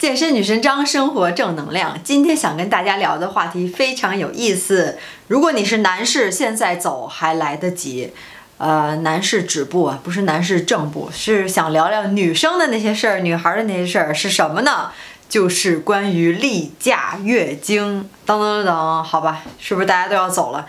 健身女神张，生活正能量。今天想跟大家聊的话题非常有意思。如果你是男士，现在走还来得及。呃，男士止步啊，不是男士正步，是想聊聊女生的那些事儿，女孩的那些事儿是什么呢？就是关于例假、月经，等等等等，好吧，是不是大家都要走了？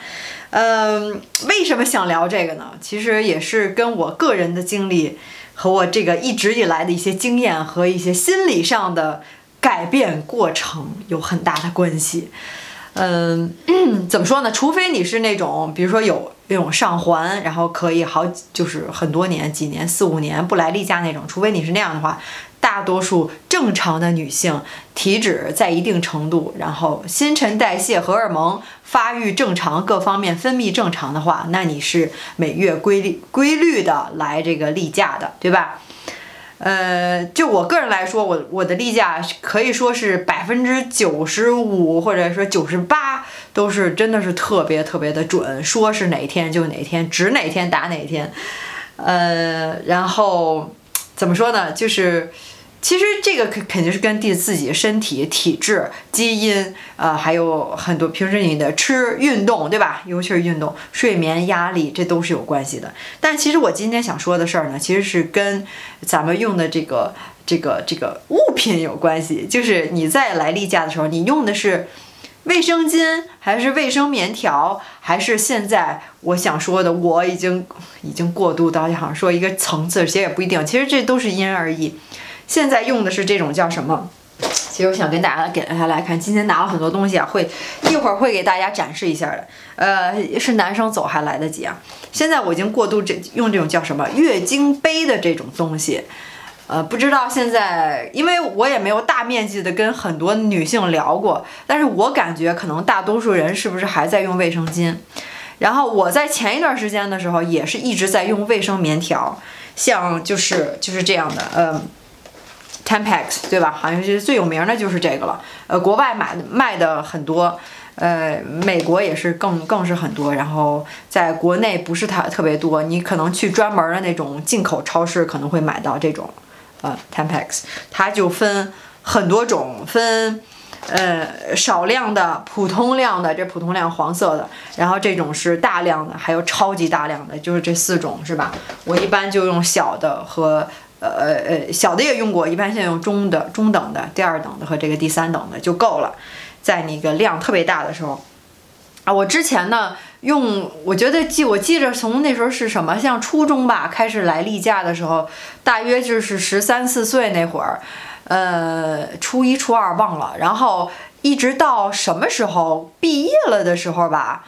嗯，为什么想聊这个呢？其实也是跟我个人的经历。和我这个一直以来的一些经验和一些心理上的改变过程有很大的关系。嗯，怎么说呢？除非你是那种，比如说有那种上环，然后可以好就是很多年、几年、四五年不来例假那种，除非你是那样的话。大多数正常的女性体脂在一定程度，然后新陈代谢、荷尔蒙发育正常，各方面分泌正常的话，那你是每月规律规律的来这个例假的，对吧？呃，就我个人来说，我我的例假可以说是百分之九十五或者说九十八都是真的是特别特别的准，说是哪天就哪天，指哪天打哪天。呃，然后怎么说呢？就是。其实这个肯肯定是跟地自己身体体质、基因，呃，还有很多平时你的吃、运动，对吧？尤其是运动、睡眠、压力，这都是有关系的。但其实我今天想说的事儿呢，其实是跟咱们用的这个、这个、这个物品有关系。就是你在来例假的时候，你用的是卫生巾，还是卫生棉条，还是现在我想说的，我已经已经过渡到想说一个层次，其实也不一定。其实这都是因人而异。现在用的是这种叫什么？其实我想跟大家给大家来看，今天拿了很多东西啊，会一会儿会给大家展示一下的。呃，是男生走还来得及啊。现在我已经过度这用这种叫什么月经杯的这种东西。呃，不知道现在，因为我也没有大面积的跟很多女性聊过，但是我感觉可能大多数人是不是还在用卫生巾？然后我在前一段时间的时候也是一直在用卫生棉条，像就是就是这样的，嗯。Tampax 对吧？好像是最有名的就是这个了。呃，国外买卖的很多，呃，美国也是更更是很多。然后在国内不是太特别多，你可能去专门的那种进口超市可能会买到这种，呃，Tampax，它就分很多种，分呃少量的、普通量的，这普通量黄色的，然后这种是大量的，还有超级大量的，就是这四种是吧？我一般就用小的和。呃呃呃，小的也用过，一般现在用中的、中等的、第二等的和这个第三等的就够了。在那个量特别大的时候，啊，我之前呢用，我觉得记我记着从那时候是什么，像初中吧开始来例假的时候，大约就是十三四岁那会儿，呃，初一初二忘了，然后一直到什么时候毕业了的时候吧，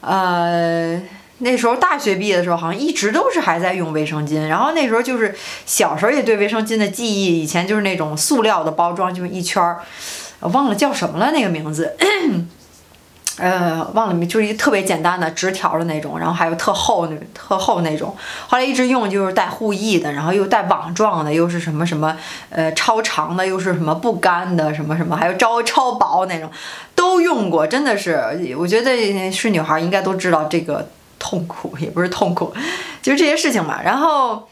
呃。那时候大学毕业的时候，好像一直都是还在用卫生巾。然后那时候就是小时候也对卫生巾的记忆，以前就是那种塑料的包装，就是一圈儿，忘了叫什么了那个名字，呃，忘了，就是一特别简单的直条的那种，然后还有特厚那特厚那种。后来一直用就是带护翼的，然后又带网状的，又是什么什么呃超长的，又是什么不干的，什么什么，还有超超薄那种，都用过。真的是，我觉得是女孩应该都知道这个。痛苦也不是痛苦，就是这些事情嘛。然后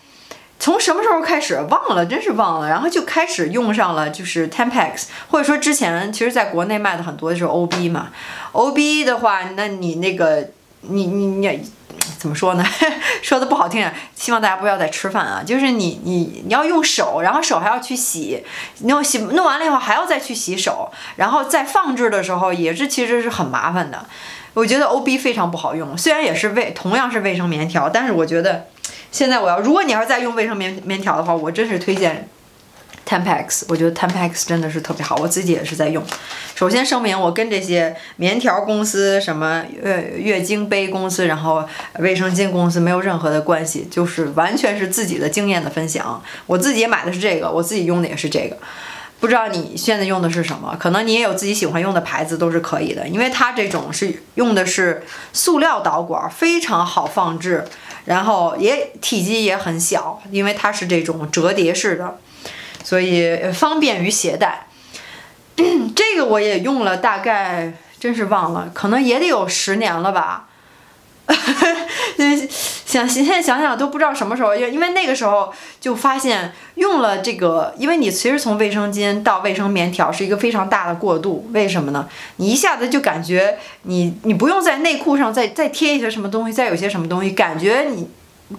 从什么时候开始忘了，真是忘了。然后就开始用上了，就是 Tampax，或者说之前其实在国内卖的很多就是 OB 嘛。OB 的话，那你那个你你你怎么说呢？说的不好听点，希望大家不要再吃饭啊。就是你你你要用手，然后手还要去洗，弄洗弄完了以后还要再去洗手，然后再放置的时候也是其实是很麻烦的。我觉得 O B 非常不好用，虽然也是卫同样是卫生棉条，但是我觉得现在我要如果你要是再用卫生棉棉条的话，我真是推荐 Tampax。我觉得 Tampax 真的是特别好，我自己也是在用。首先声明，我跟这些棉条公司、什么月月经杯公司，然后卫生巾公司没有任何的关系，就是完全是自己的经验的分享。我自己也买的是这个，我自己用的也是这个。不知道你现在用的是什么？可能你也有自己喜欢用的牌子，都是可以的。因为它这种是用的是塑料导管，非常好放置，然后也体积也很小，因为它是这种折叠式的，所以方便于携带。这个我也用了，大概真是忘了，可能也得有十年了吧。想现在想想都不知道什么时候，因因为那个时候就发现用了这个，因为你其实从卫生巾到卫生棉条是一个非常大的过渡，为什么呢？你一下子就感觉你你不用在内裤上再再贴一些什么东西，再有些什么东西，感觉你。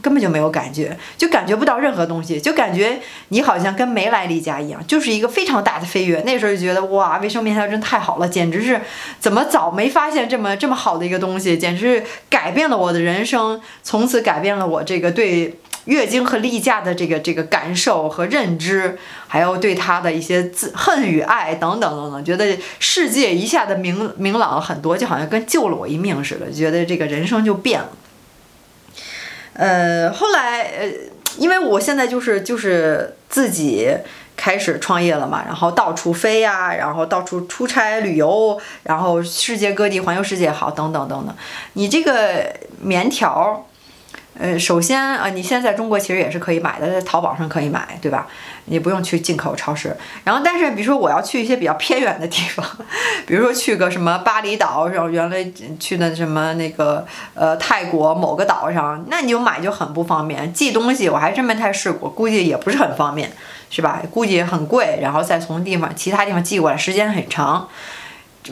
根本就没有感觉，就感觉不到任何东西，就感觉你好像跟没来例假一样，就是一个非常大的飞跃。那时候就觉得哇，卫生棉条真太好了，简直是怎么早没发现这么这么好的一个东西，简直是改变了我的人生，从此改变了我这个对月经和例假的这个这个感受和认知，还有对它的一些自恨与爱等等等等，觉得世界一下子明明朗了很多，就好像跟救了我一命似的，觉得这个人生就变了。呃，后来呃，因为我现在就是就是自己开始创业了嘛，然后到处飞呀，然后到处出差旅游，然后世界各地环游世界好等等等等。你这个棉条。呃，首先啊，你现在在中国其实也是可以买的，在淘宝上可以买，对吧？你不用去进口超市。然后，但是比如说我要去一些比较偏远的地方，比如说去个什么巴厘岛，然后原来去的什么那个呃泰国某个岛上，那你就买就很不方便。寄东西我还真没太试过，估计也不是很方便，是吧？估计很贵，然后再从地方其他地方寄过来，时间很长。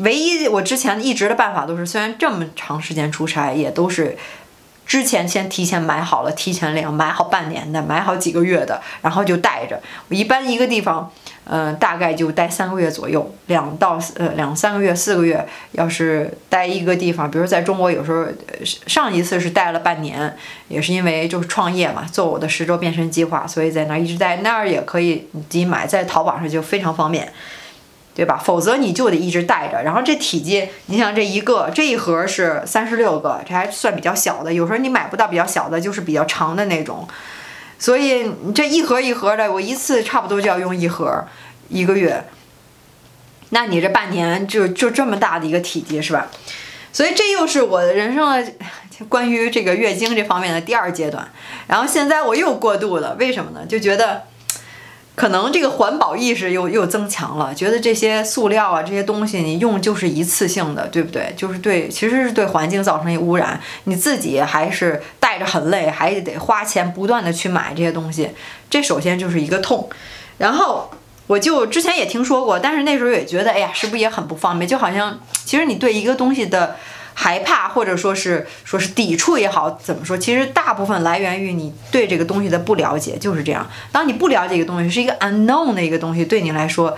唯一我之前一直的办法都是，虽然这么长时间出差，也都是。之前先提前买好了，提前量买好半年的，买好几个月的，然后就带着。我一般一个地方，嗯，大概就待三个月左右，两到呃两三个月、四个月。要是待一个地方，比如在中国，有时候上一次是待了半年，也是因为就是创业嘛，做我的十周变身计划，所以在那儿一直待。那儿也可以自己买，在淘宝上就非常方便。对吧？否则你就得一直带着。然后这体积，你想这一个这一盒是三十六个，这还算比较小的。有时候你买不到比较小的，就是比较长的那种。所以你这一盒一盒的，我一次差不多就要用一盒一个月。那你这半年就就这么大的一个体积是吧？所以这又是我的人生的关于这个月经这方面的第二阶段。然后现在我又过度了，为什么呢？就觉得。可能这个环保意识又又增强了，觉得这些塑料啊这些东西你用就是一次性的，对不对？就是对，其实是对环境造成一污染，你自己还是带着很累，还得花钱不断的去买这些东西，这首先就是一个痛。然后我就之前也听说过，但是那时候也觉得，哎呀，是不是也很不方便？就好像其实你对一个东西的。害怕或者说是说是抵触也好，怎么说？其实大部分来源于你对这个东西的不了解，就是这样。当你不了解一个东西，是一个 unknown 的一个东西，对你来说，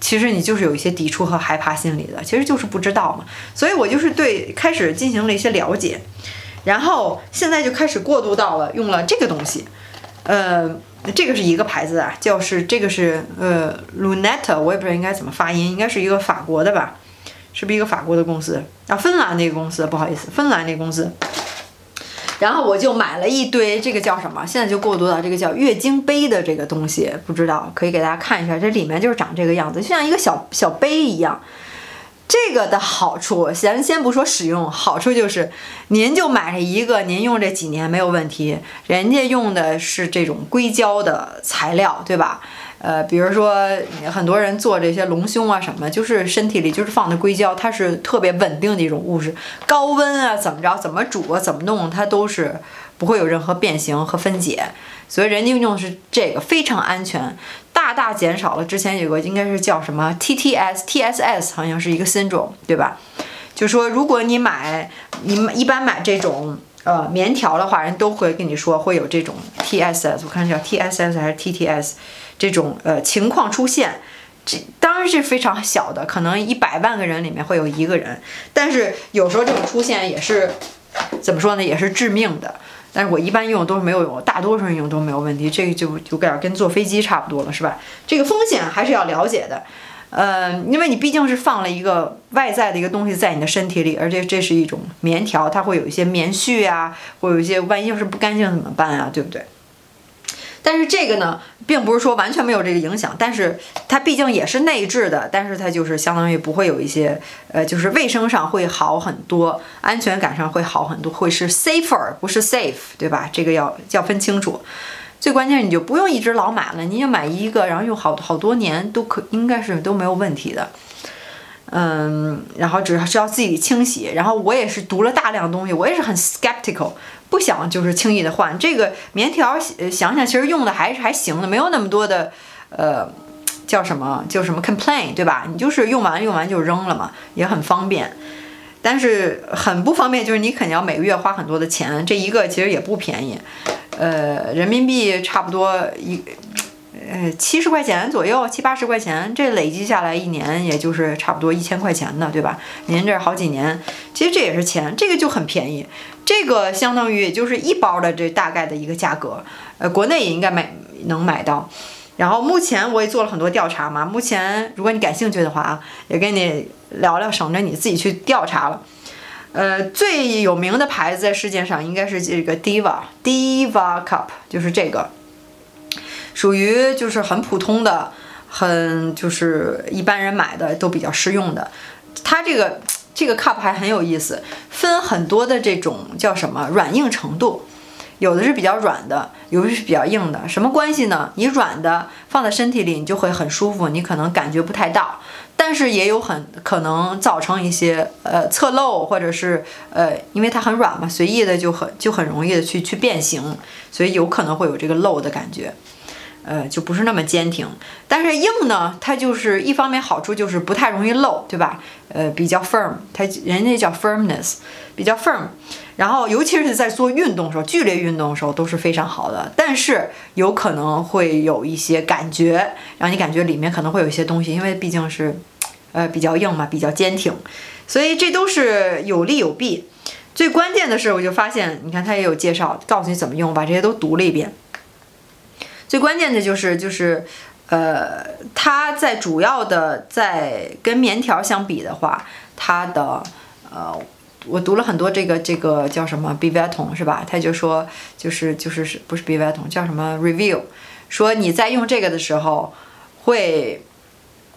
其实你就是有一些抵触和害怕心理的，其实就是不知道嘛。所以我就是对开始进行了一些了解，然后现在就开始过渡到了用了这个东西，呃，这个是一个牌子啊，叫是这个是呃 Luneta，我也不知道应该怎么发音，应该是一个法国的吧。是不是一个法国的公司啊？芬兰那个公司，不好意思，芬兰那个公司。然后我就买了一堆这个叫什么？现在就过渡到这个叫月经杯的这个东西，不知道可以给大家看一下，这里面就是长这个样子，就像一个小小杯一样。这个的好处，咱先不说使用，好处就是您就买这一个，您用这几年没有问题。人家用的是这种硅胶的材料，对吧？呃，比如说很多人做这些隆胸啊什么，就是身体里就是放的硅胶，它是特别稳定的一种物质，高温啊怎么着，怎么煮啊，怎么弄，它都是不会有任何变形和分解，所以人家用的是这个非常安全，大大减少了之前有个应该是叫什么 TTS TSS，好像是一个 syndrome，对吧？就说如果你买你一般买这种呃棉条的话，人都会跟你说会有这种 TSS，我看叫 TSS 还是 TTS。这种呃情况出现，这当然是非常小的，可能一百万个人里面会有一个人，但是有时候这种出现也是怎么说呢，也是致命的。但是我一般用都是没有用，大多数人用都没有问题，这个就有点跟坐飞机差不多了，是吧？这个风险还是要了解的，呃，因为你毕竟是放了一个外在的一个东西在你的身体里，而且这是一种棉条，它会有一些棉絮啊，会有一些万一要是不干净怎么办啊，对不对？但是这个呢，并不是说完全没有这个影响，但是它毕竟也是内置的，但是它就是相当于不会有一些，呃，就是卫生上会好很多，安全感上会好很多，会是 safer，不是 safe，对吧？这个要要分清楚。最关键是你就不用一直老买了，你就买一个，然后用好好多年都可，应该是都没有问题的。嗯，然后只要是要自己清洗，然后我也是读了大量东西，我也是很 skeptical。不想就是轻易的换这个棉条。想想其实用的还是还行的，没有那么多的呃叫什么叫什么 complain 对吧？你就是用完用完就扔了嘛，也很方便。但是很不方便，就是你肯定要每个月花很多的钱，这一个其实也不便宜，呃，人民币差不多一。呃，七十块钱左右，七八十块钱，这累积下来一年也就是差不多一千块钱呢，对吧？您这好几年，其实这也是钱，这个就很便宜，这个相当于也就是一包的这大概的一个价格，呃，国内也应该买能买到。然后目前我也做了很多调查嘛，目前如果你感兴趣的话啊，也跟你聊聊，省着你自己去调查了。呃，最有名的牌子在世界上应该是这个 Diva Diva Cup，就是这个。属于就是很普通的，很就是一般人买的都比较适用的。它这个这个 cup 还很有意思，分很多的这种叫什么软硬程度，有的是比较软的，有的是比较硬的。什么关系呢？你软的放在身体里，你就会很舒服，你可能感觉不太到。但是也有很可能造成一些呃侧漏，或者是呃因为它很软嘛，随意的就很就很容易的去去变形，所以有可能会有这个漏的感觉。呃，就不是那么坚挺，但是硬呢，它就是一方面好处就是不太容易漏，对吧？呃，比较 firm，它人家叫 firmness，比较 firm。然后尤其是在做运动的时候，剧烈运动的时候都是非常好的。但是有可能会有一些感觉，让你感觉里面可能会有一些东西，因为毕竟是呃比较硬嘛，比较坚挺，所以这都是有利有弊。最关键的是，我就发现，你看它也有介绍，告诉你怎么用，把这些都读了一遍。最关键的就是，就是，呃，它在主要的在跟棉条相比的话，它的，呃，我读了很多这个这个叫什么 B 外筒是吧？他就说就是就是是不是 B 外筒叫什么 review，说你在用这个的时候会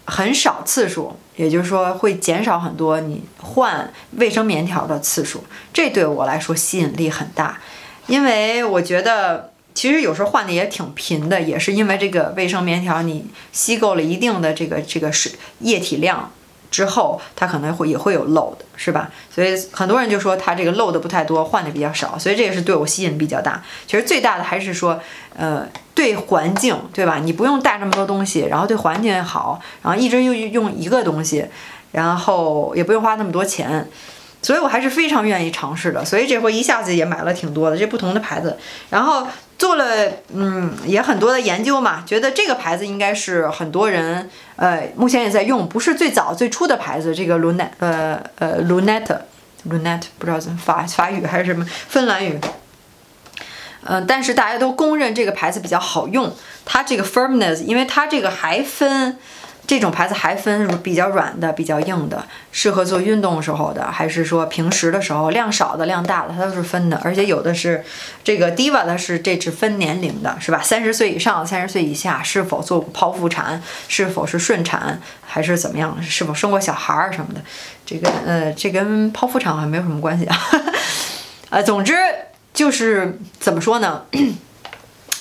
很少次数，也就是说会减少很多你换卫生棉条的次数，这对我来说吸引力很大，因为我觉得。其实有时候换的也挺频的，也是因为这个卫生棉条，你吸够了一定的这个这个水液体量之后，它可能会也会有漏的，是吧？所以很多人就说它这个漏的不太多，换的比较少，所以这也是对我吸引比较大。其实最大的还是说，呃，对环境，对吧？你不用带这么多东西，然后对环境也好，然后一直用用一个东西，然后也不用花那么多钱。所以我还是非常愿意尝试的，所以这回一下子也买了挺多的这不同的牌子，然后做了嗯也很多的研究嘛，觉得这个牌子应该是很多人呃目前也在用，不是最早最初的牌子，这个 Lunet 呃呃 Lunet Lunet 不知道怎么法法语还是什么芬兰语，嗯，但是大家都公认这个牌子比较好用，它这个 firmness，因为它这个还分。这种牌子还分比较软的、比较硬的，适合做运动时候的，还是说平时的时候量少的、量大的，它都是分的。而且有的是这个 Diva 的是这只分年龄的，是吧？三十岁以上、三十岁以下，是否做过剖腹产，是否是顺产，还是怎么样？是否生过小孩儿什么的？这个呃，这跟剖腹产还没有什么关系啊。呃，总之就是怎么说呢？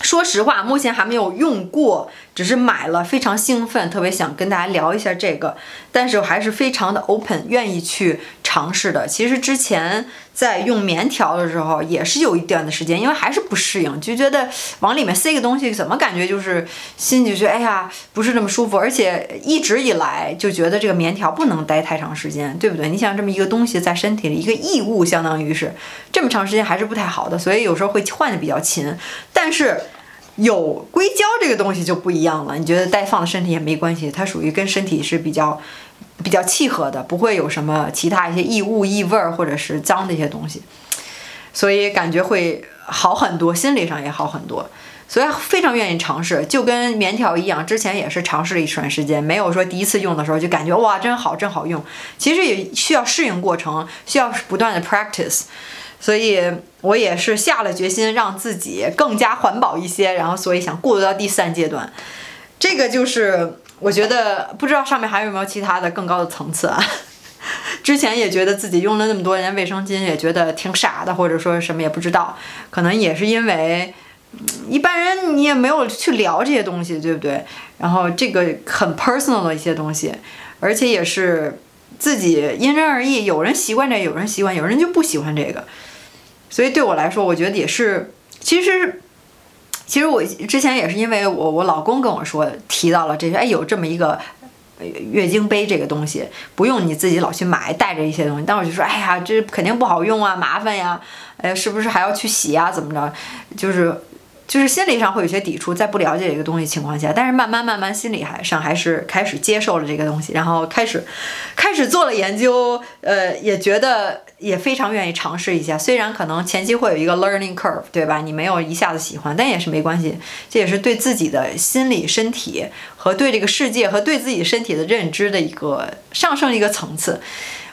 说实话，目前还没有用过，只是买了，非常兴奋，特别想跟大家聊一下这个。但是我还是非常的 open，愿意去尝试的。其实之前在用棉条的时候，也是有一段的时间，因为还是不适应，就觉得往里面塞个东西，怎么感觉就是心就觉得哎呀，不是那么舒服。而且一直以来就觉得这个棉条不能待太长时间，对不对？你想这么一个东西在身体里，一个异物，相当于是这么长时间还是不太好的，所以有时候会换的比较勤。但是有硅胶这个东西就不一样了，你觉得带放的身体也没关系，它属于跟身体是比较比较契合的，不会有什么其他一些异物、异味儿或者是脏的一些东西，所以感觉会好很多，心理上也好很多，所以非常愿意尝试，就跟棉条一样，之前也是尝试了一段时间，没有说第一次用的时候就感觉哇真好真好用，其实也需要适应过程，需要不断的 practice。所以我也是下了决心，让自己更加环保一些，然后所以想过渡到第三阶段。这个就是我觉得不知道上面还有没有其他的更高的层次啊。之前也觉得自己用了那么多年卫生巾，也觉得挺傻的，或者说什么也不知道，可能也是因为一般人你也没有去聊这些东西，对不对？然后这个很 personal 的一些东西，而且也是自己因人而异，有人习惯这，有人习惯，有人就不喜欢这个。所以对我来说，我觉得也是，其实。其实我之前也是因为我我老公跟我说提到了这些，哎，有这么一个月经杯这个东西，不用你自己老去买，带着一些东西。但我就说，哎呀，这肯定不好用啊，麻烦呀，哎，是不是还要去洗啊？怎么着？就是。就是心理上会有些抵触，在不了解这个东西情况下，但是慢慢慢慢心理还上还是开始接受了这个东西，然后开始开始做了研究，呃，也觉得也非常愿意尝试一下。虽然可能前期会有一个 learning curve，对吧？你没有一下子喜欢，但也是没关系，这也是对自己的心理、身体和对这个世界和对自己身体的认知的一个上升一个层次。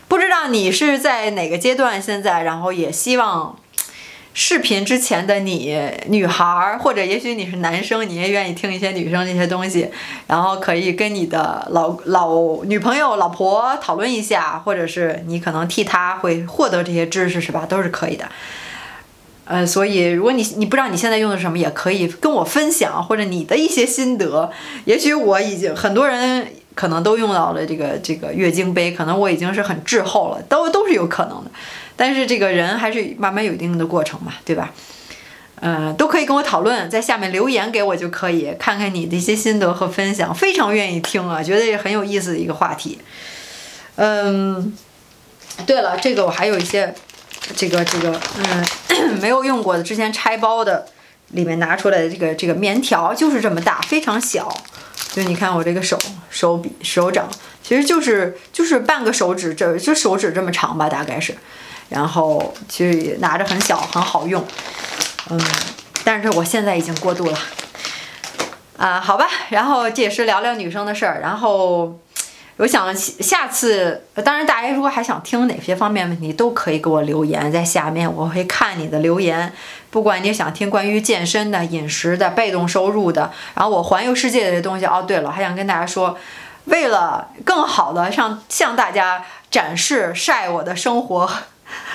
不知道你是在哪个阶段现在，然后也希望。视频之前的你，女孩儿，或者也许你是男生，你也愿意听一些女生这些东西，然后可以跟你的老老女朋友、老婆讨论一下，或者是你可能替她会获得这些知识，是吧？都是可以的。呃，所以如果你你不知道你现在用的什么，也可以跟我分享，或者你的一些心得。也许我已经很多人可能都用到了这个这个月经杯，可能我已经是很滞后了，都都是有可能的。但是这个人还是慢慢有一定的过程嘛，对吧？嗯，都可以跟我讨论，在下面留言给我就可以，看看你的一些心得和分享，非常愿意听啊，觉得也很有意思的一个话题。嗯，对了，这个我还有一些，这个这个，嗯，没有用过的，之前拆包的里面拿出来的这个这个棉条就是这么大，非常小，就你看我这个手手比手掌，其实就是就是半个手指，这就手指这么长吧，大概是。然后其实也拿着很小，很好用，嗯，但是我现在已经过度了，啊，好吧，然后这也是聊聊女生的事儿。然后我想下次，当然大家如果还想听哪些方面问题，都可以给我留言在下面，我会看你的留言。不管你想听关于健身的、饮食的、被动收入的，然后我环游世界的这东西。哦，对了，还想跟大家说，为了更好的向向大家展示晒我的生活。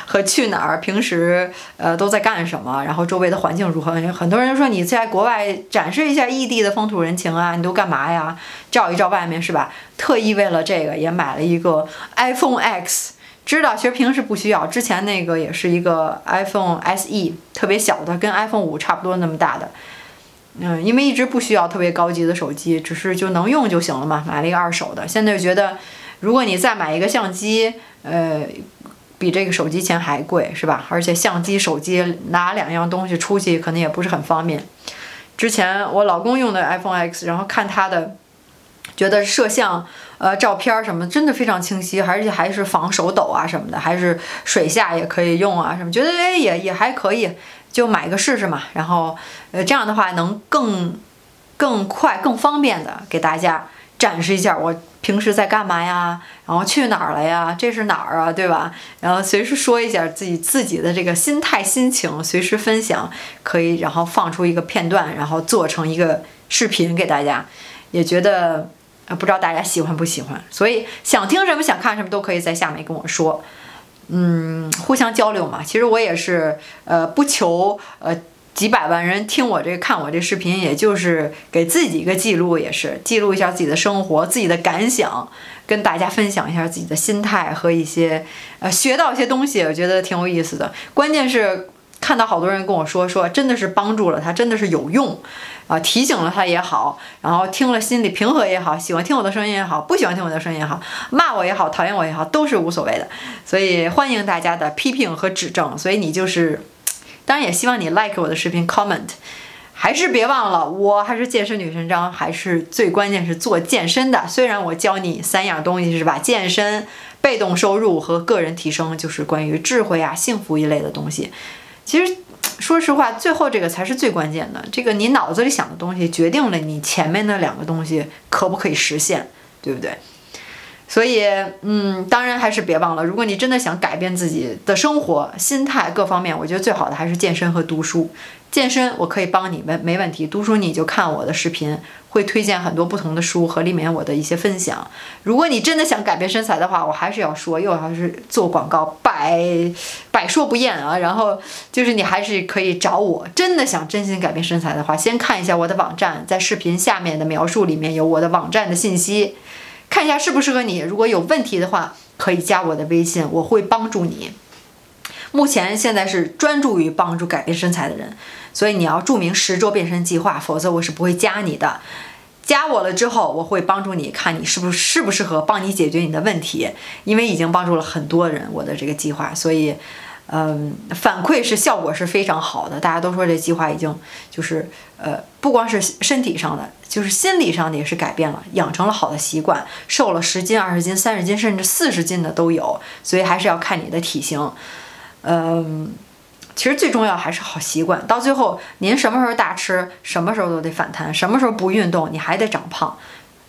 和去哪儿，平时呃都在干什么，然后周围的环境如何？很多人说你在国外展示一下异地的风土人情啊，你都干嘛呀？照一照外面是吧？特意为了这个也买了一个 iPhone X，知道其实平时不需要，之前那个也是一个 iPhone SE，特别小的，跟 iPhone 五差不多那么大的。嗯，因为一直不需要特别高级的手机，只是就能用就行了嘛，买了一个二手的。现在就觉得，如果你再买一个相机，呃。比这个手机钱还贵，是吧？而且相机、手机拿两样东西出去可能也不是很方便。之前我老公用的 iPhone X，然后看他的，觉得摄像、呃照片什么真的非常清晰，而且还是防手抖啊什么的，还是水下也可以用啊什么，觉得哎也也还可以，就买个试试嘛。然后呃这样的话能更更快、更方便的给大家展示一下我。平时在干嘛呀？然后去哪儿了呀？这是哪儿啊？对吧？然后随时说一下自己自己的这个心态心情，随时分享可以，然后放出一个片段，然后做成一个视频给大家，也觉得啊，不知道大家喜欢不喜欢。所以想听什么想看什么都可以在下面跟我说，嗯，互相交流嘛。其实我也是呃不求呃。几百万人听我这看我这视频，也就是给自己一个记录，也是记录一下自己的生活、自己的感想，跟大家分享一下自己的心态和一些呃学到一些东西，我觉得挺有意思的。关键是看到好多人跟我说，说真的是帮助了他，真的是有用啊，提醒了他也好，然后听了心里平和也好，喜欢听我的声音也好，不喜欢听我的声音也好，骂我也好，讨厌我也好，都是无所谓的。所以欢迎大家的批评和指正。所以你就是。当然也希望你 like 我的视频，comment，还是别忘了，我还是健身女神张，还是最关键是做健身的。虽然我教你三样东西是吧？健身、被动收入和个人提升，就是关于智慧啊、幸福一类的东西。其实说实话，最后这个才是最关键的。这个你脑子里想的东西，决定了你前面那两个东西可不可以实现，对不对？所以，嗯，当然还是别忘了，如果你真的想改变自己的生活、心态各方面，我觉得最好的还是健身和读书。健身我可以帮你们，没问题。读书你就看我的视频，会推荐很多不同的书和里面我的一些分享。如果你真的想改变身材的话，我还是要说，又还是做广告，百百说不厌啊。然后就是你还是可以找我，真的想真心改变身材的话，先看一下我的网站，在视频下面的描述里面有我的网站的信息。看一下适不适合你，如果有问题的话，可以加我的微信，我会帮助你。目前现在是专注于帮助改变身材的人，所以你要注明十周变身计划，否则我是不会加你的。加我了之后，我会帮助你看你是不是适不适合帮你解决你的问题，因为已经帮助了很多人我的这个计划，所以，嗯，反馈是效果是非常好的，大家都说这计划已经就是呃，不光是身体上的，就是心理上的也是改变了，养成了好的习惯，瘦了十斤、二十斤、三十斤，甚至四十斤的都有，所以还是要看你的体型，嗯。其实最重要还是好习惯，到最后您什么时候大吃，什么时候都得反弹；什么时候不运动，你还得长胖。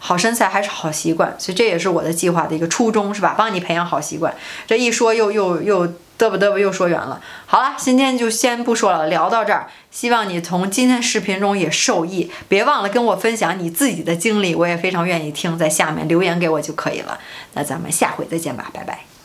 好身材还是好习惯，所以这也是我的计划的一个初衷，是吧？帮你培养好习惯。这一说又又又嘚啵嘚啵又说远了。好了，今天就先不说了，聊到这儿。希望你从今天视频中也受益，别忘了跟我分享你自己的经历，我也非常愿意听，在下面留言给我就可以了。那咱们下回再见吧，拜拜。